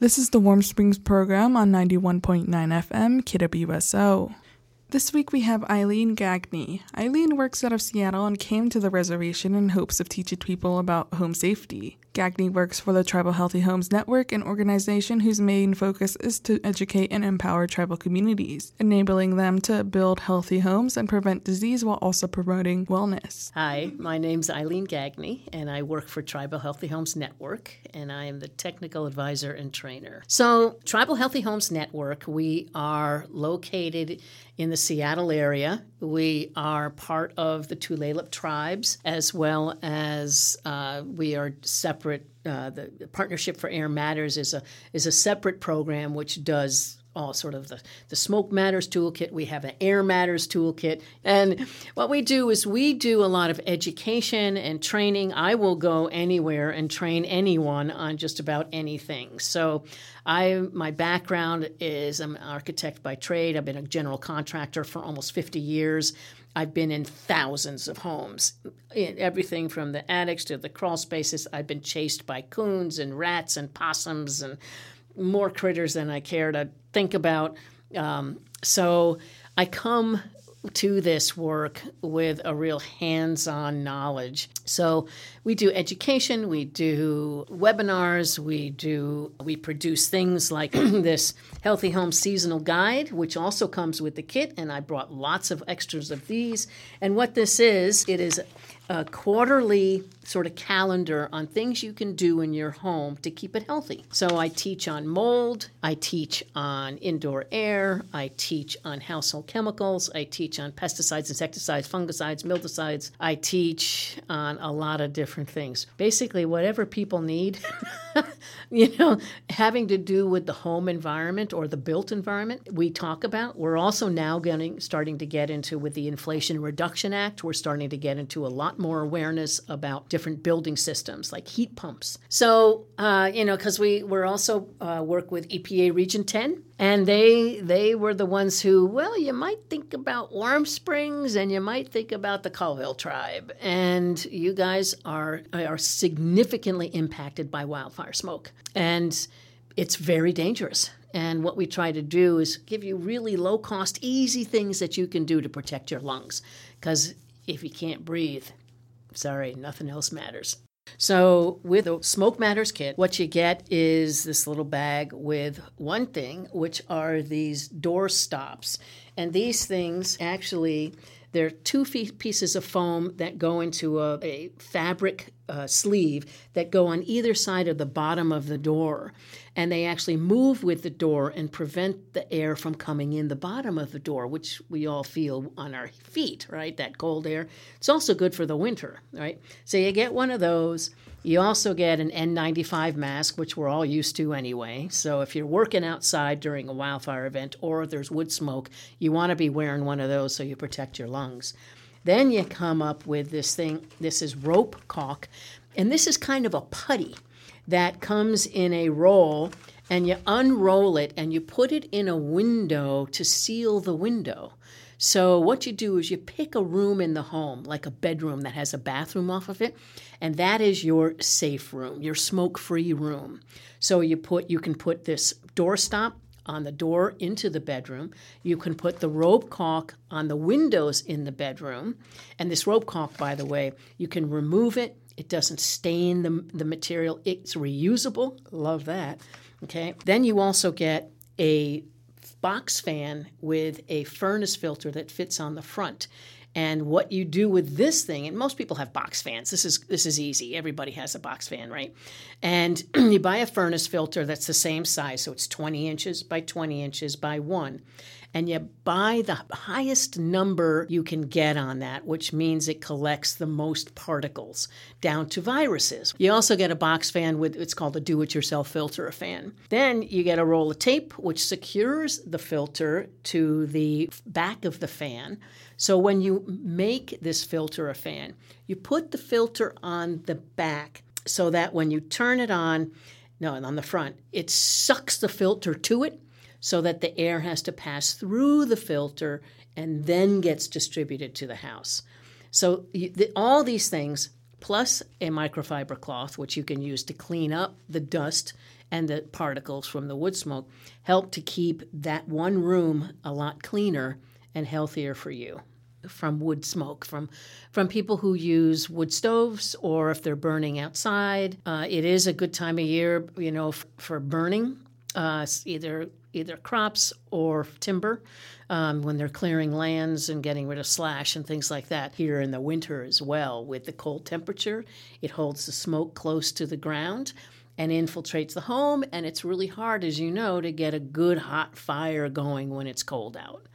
This is the Warm Springs program on 91.9 FM, KWSO. This week we have Aileen Gagney. Aileen works out of Seattle and came to the reservation in hopes of teaching people about home safety. Gagney works for the Tribal Healthy Homes Network, an organization whose main focus is to educate and empower tribal communities, enabling them to build healthy homes and prevent disease while also promoting wellness. Hi, my name's Aileen Gagney, and I work for Tribal Healthy Homes Network, and I am the technical advisor and trainer. So, Tribal Healthy Homes Network, we are located in the Seattle area. We are part of the Tulalip tribes, as well as uh, we are separate. Uh, the, the Partnership for Air Matters is a is a separate program which does all sort of the, the smoke matters toolkit. We have an air matters toolkit. And what we do is we do a lot of education and training. I will go anywhere and train anyone on just about anything. So i my background is i'm an architect by trade. I've been a general contractor for almost 50 years I've been in thousands of homes, in everything from the attics to the crawl spaces. I've been chased by coons and rats and possums and more critters than I care to think about. Um, so I come to this work with a real hands on knowledge. So we do education, we do webinars, we do we produce things like this Healthy Home Seasonal Guide, which also comes with the kit, and I brought lots of extras of these. And what this is, it is a quarterly sort of calendar on things you can do in your home to keep it healthy. So I teach on mold, I teach on indoor air, I teach on household chemicals, I teach on pesticides, insecticides, fungicides, mildicides. I teach on a lot of different things. Basically, whatever people need, you know, having to do with the home environment or the built environment, we talk about. We're also now getting starting to get into with the Inflation Reduction Act, we're starting to get into a lot more awareness about different building systems like heat pumps. So, uh, you know, because we we're also uh, work with EPA Region 10, and they they were the ones who, well, you might think about Warm Springs and you might think about the Colville tribe, and you guys are are significantly impacted by wildfire smoke, and it's very dangerous. And what we try to do is give you really low cost, easy things that you can do to protect your lungs. Because if you can't breathe, Sorry, nothing else matters. So, with a Smoke Matters kit, what you get is this little bag with one thing, which are these door stops. And these things actually, they're two pieces of foam that go into a, a fabric uh, sleeve that go on either side of the bottom of the door. And they actually move with the door and prevent the air from coming in the bottom of the door, which we all feel on our feet, right? That cold air. It's also good for the winter, right? So you get one of those. You also get an N95 mask, which we're all used to anyway. So if you're working outside during a wildfire event or there's wood smoke, you want to be wearing one of those so you protect your lungs. Then you come up with this thing. This is rope caulk, and this is kind of a putty that comes in a roll, and you unroll it and you put it in a window to seal the window. So, what you do is you pick a room in the home, like a bedroom that has a bathroom off of it, and that is your safe room, your smoke free room. So, you put you can put this doorstop on the door into the bedroom. You can put the rope caulk on the windows in the bedroom. And this rope caulk, by the way, you can remove it. It doesn't stain the, the material. It's reusable. Love that. Okay. Then you also get a box fan with a furnace filter that fits on the front. And what you do with this thing, and most people have box fans. This is this is easy. Everybody has a box fan, right? And you buy a furnace filter that's the same size, so it's 20 inches by 20 inches by one and you buy the highest number you can get on that, which means it collects the most particles down to viruses. You also get a box fan with it's called a do it yourself filter fan. Then you get a roll of tape which secures the filter to the back of the fan. So when you make this filter a fan, you put the filter on the back so that when you turn it on, no, and on the front, it sucks the filter to it so that the air has to pass through the filter and then gets distributed to the house. So the, all these things plus a microfiber cloth, which you can use to clean up the dust and the particles from the wood smoke, help to keep that one room a lot cleaner and healthier for you from wood smoke from from people who use wood stoves or if they're burning outside. Uh, it is a good time of year, you know, f- for burning uh, either either crops or timber um, when they're clearing lands and getting rid of slash and things like that. Here in the winter as well, with the cold temperature, it holds the smoke close to the ground and infiltrates the home. And it's really hard, as you know, to get a good hot fire going when it's cold out.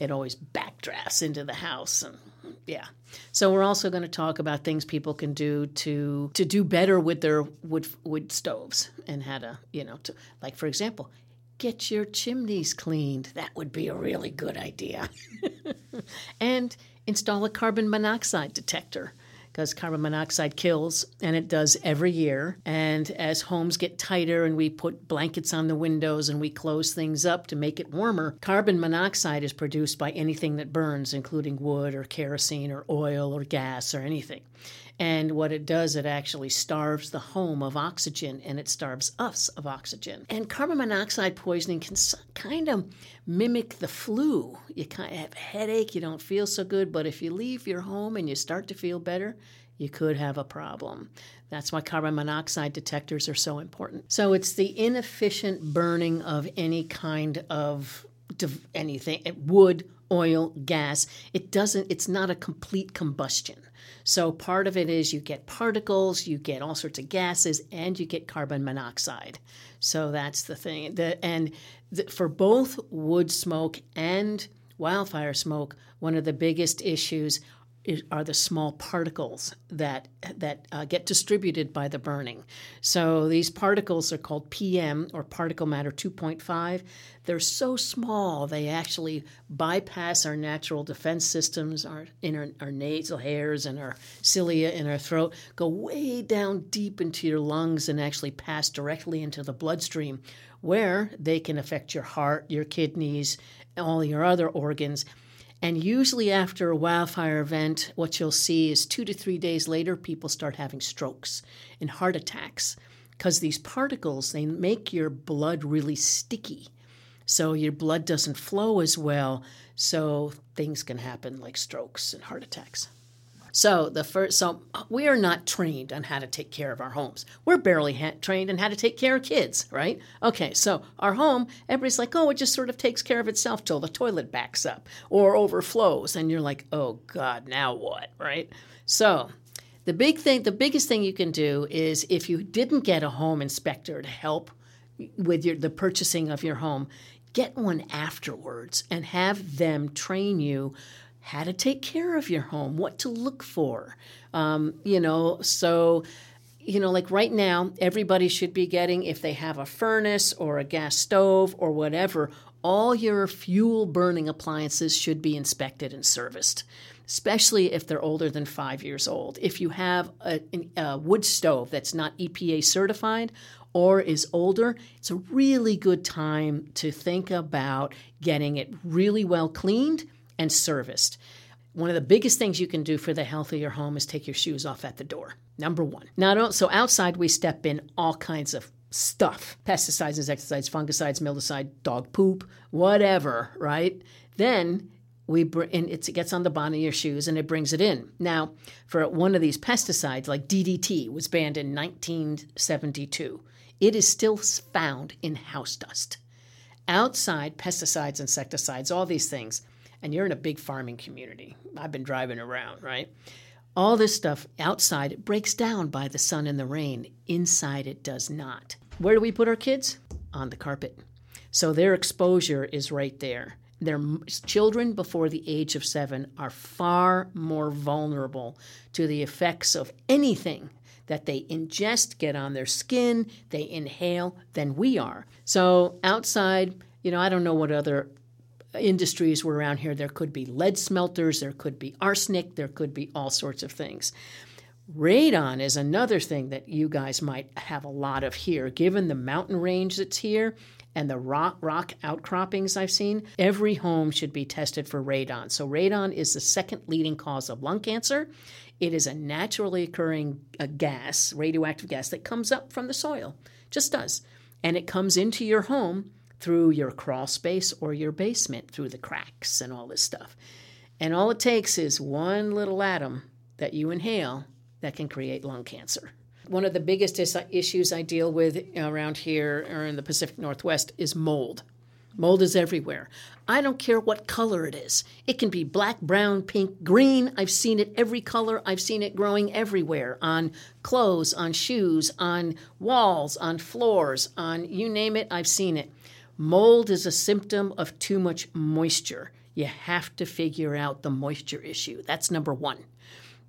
It always backdrafts into the house and yeah. So we're also going to talk about things people can do to to do better with their wood wood stoves and how to, you know, to like for example, get your chimneys cleaned. That would be a really good idea. and install a carbon monoxide detector because carbon monoxide kills, and it does every year. And as homes get tighter and we put blankets on the windows and we close things up to make it warmer, carbon monoxide is produced by anything that burns, including wood or kerosene or oil or gas or anything. And what it does, it actually starves the home of oxygen and it starves us of oxygen. And carbon monoxide poisoning can kind of mimic the flu. You kind of have a headache, you don't feel so good, but if you leave your home and you start to feel better, you could have a problem. That's why carbon monoxide detectors are so important. So it's the inefficient burning of any kind of anything eh, wood, oil, gas. It doesn't it's not a complete combustion. So part of it is you get particles, you get all sorts of gases, and you get carbon monoxide. So that's the thing. The, and the, for both wood smoke and wildfire smoke, one of the biggest issues are the small particles that that uh, get distributed by the burning. So these particles are called PM or particle matter 2.5. They're so small they actually bypass our natural defense systems, our in our, our nasal hairs and our cilia in our throat, go way down deep into your lungs and actually pass directly into the bloodstream, where they can affect your heart, your kidneys, all your other organs and usually, after a wildfire event, what you'll see is two to three days later, people start having strokes and heart attacks because these particles they make your blood really sticky. So your blood doesn't flow as well. So things can happen like strokes and heart attacks. So the first, so uh, we are not trained on how to take care of our homes. We're barely ha- trained on how to take care of kids, right? Okay, so our home, everybody's like, oh, it just sort of takes care of itself till the toilet backs up or overflows, and you're like, oh God, now what, right? So the big thing, the biggest thing you can do is if you didn't get a home inspector to help with your the purchasing of your home, get one afterwards and have them train you how to take care of your home, what to look for. Um, you know, so you know, like right now, everybody should be getting, if they have a furnace or a gas stove or whatever, all your fuel burning appliances should be inspected and serviced, especially if they're older than five years old. If you have a, a wood stove that's not EPA certified, or is older, it's a really good time to think about getting it really well cleaned and serviced. One of the biggest things you can do for the health of your home is take your shoes off at the door. Number one. Now, so outside we step in all kinds of stuff pesticides, insecticides, fungicides, mildicide, dog poop, whatever, right? Then we bring and it gets on the bottom of your shoes and it brings it in. Now, for one of these pesticides, like DDT, was banned in 1972. It is still found in house dust. Outside, pesticides, insecticides, all these things and you're in a big farming community. I've been driving around, right? All this stuff outside it breaks down by the sun and the rain. Inside it does not. Where do we put our kids? On the carpet. So their exposure is right there. Their children before the age of seven are far more vulnerable to the effects of anything that they ingest, get on their skin, they inhale than we are. So outside, you know, I don't know what other industries were around here. There could be lead smelters, there could be arsenic, there could be all sorts of things. Radon is another thing that you guys might have a lot of here, given the mountain range that's here and the rock, rock outcroppings I've seen. Every home should be tested for radon. So, radon is the second leading cause of lung cancer. It is a naturally occurring uh, gas, radioactive gas, that comes up from the soil, just does. And it comes into your home through your crawl space or your basement, through the cracks and all this stuff. And all it takes is one little atom that you inhale that can create lung cancer. One of the biggest is- issues I deal with around here or in the Pacific Northwest is mold. Mold is everywhere. I don't care what color it is. It can be black, brown, pink, green. I've seen it every color. I've seen it growing everywhere on clothes, on shoes, on walls, on floors, on you name it, I've seen it. Mold is a symptom of too much moisture. You have to figure out the moisture issue. That's number one.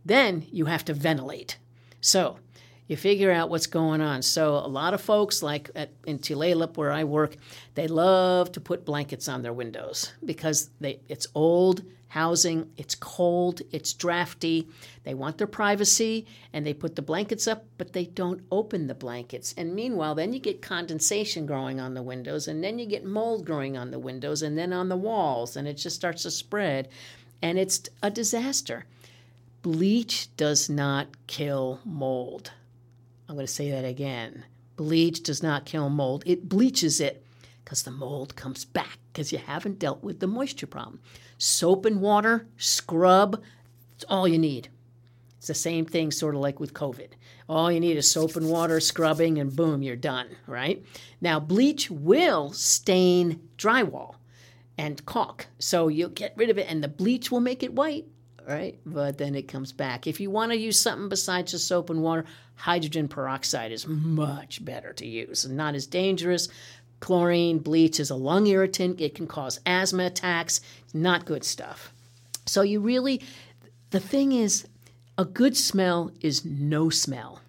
Then you have to ventilate. So you figure out what's going on. So a lot of folks, like at, in Tulalip where I work, they love to put blankets on their windows because they it's old housing, it's cold, it's drafty. They want their privacy and they put the blankets up, but they don't open the blankets. And meanwhile, then you get condensation growing on the windows, and then you get mold growing on the windows and then on the walls, and it just starts to spread. And it's a disaster. Bleach does not kill mold. I'm going to say that again. Bleach does not kill mold, it bleaches it because the mold comes back because you haven't dealt with the moisture problem. Soap and water, scrub, it's all you need. It's the same thing, sort of like with COVID. All you need is soap and water, scrubbing, and boom, you're done, right? Now, bleach will stain drywall and caulk. So you'll get rid of it, and the bleach will make it white, right? But then it comes back. If you want to use something besides just soap and water, hydrogen peroxide is much better to use and not as dangerous. Chlorine, bleach is a lung irritant. It can cause asthma attacks. Not good stuff. So you really, the thing is, a good smell is no smell.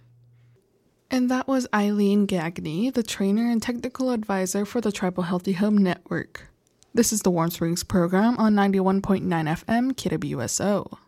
And that was Aileen Gagney, the trainer and technical advisor for the Tribal Healthy Home Network. This is the Warm Springs program on 91.9 FM KWSO.